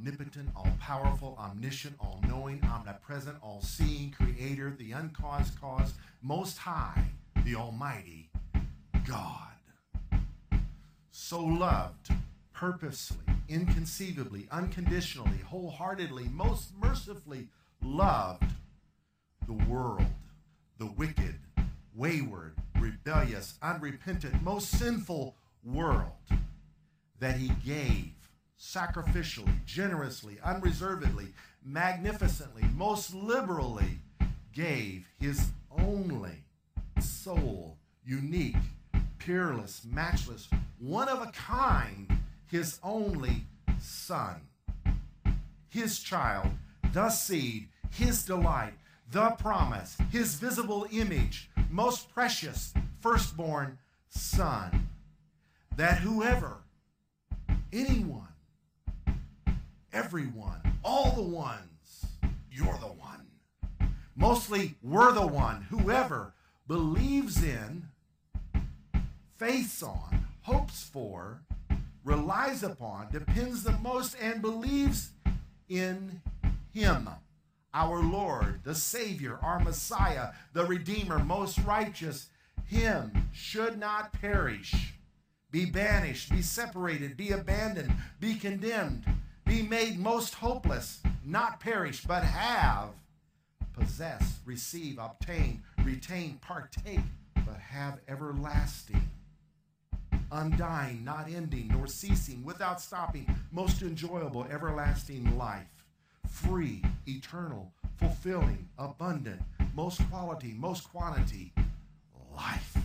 omnipotent, all powerful, omniscient, all knowing, omnipresent, all seeing, creator, the uncaused cause, most high, the almighty God. So loved, purposely, inconceivably, unconditionally, wholeheartedly, most mercifully loved the world, the wicked, wayward, rebellious, unrepentant, most sinful world that he gave sacrificially, generously, unreservedly, magnificently, most liberally gave his only soul, unique, peerless, matchless, one of a kind, his only son, his child, the seed, his delight, the promise, his visible image, most precious, firstborn son, that whoever, anyone, everyone, all the ones, you're the one. Mostly, we're the one. Whoever believes in, faiths on, hopes for, relies upon, depends the most, and believes in Him, our Lord, the Savior, our Messiah, the Redeemer, most righteous, Him should not perish, be banished, be separated, be abandoned, be condemned be made most hopeless, not perish, but have, possess, receive, obtain, retain, partake, but have everlasting, undying, not ending, nor ceasing, without stopping, most enjoyable, everlasting life, free, eternal, fulfilling, abundant, most quality, most quantity, life.